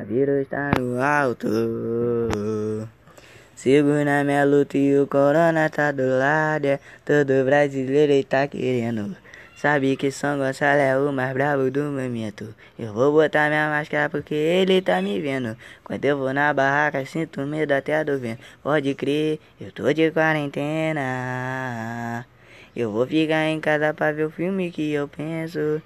coronavírus está no alto. Sigo na minha luta e o corona tá do lado. É todo brasileiro e tá querendo. Sabe que São Gonçalo é o mais bravo do momento. Eu vou botar minha máscara porque ele tá me vendo. Quando eu vou na barraca, sinto medo até do vento. Pode crer, eu tô de quarentena. Eu vou ficar em casa pra ver o filme que eu penso.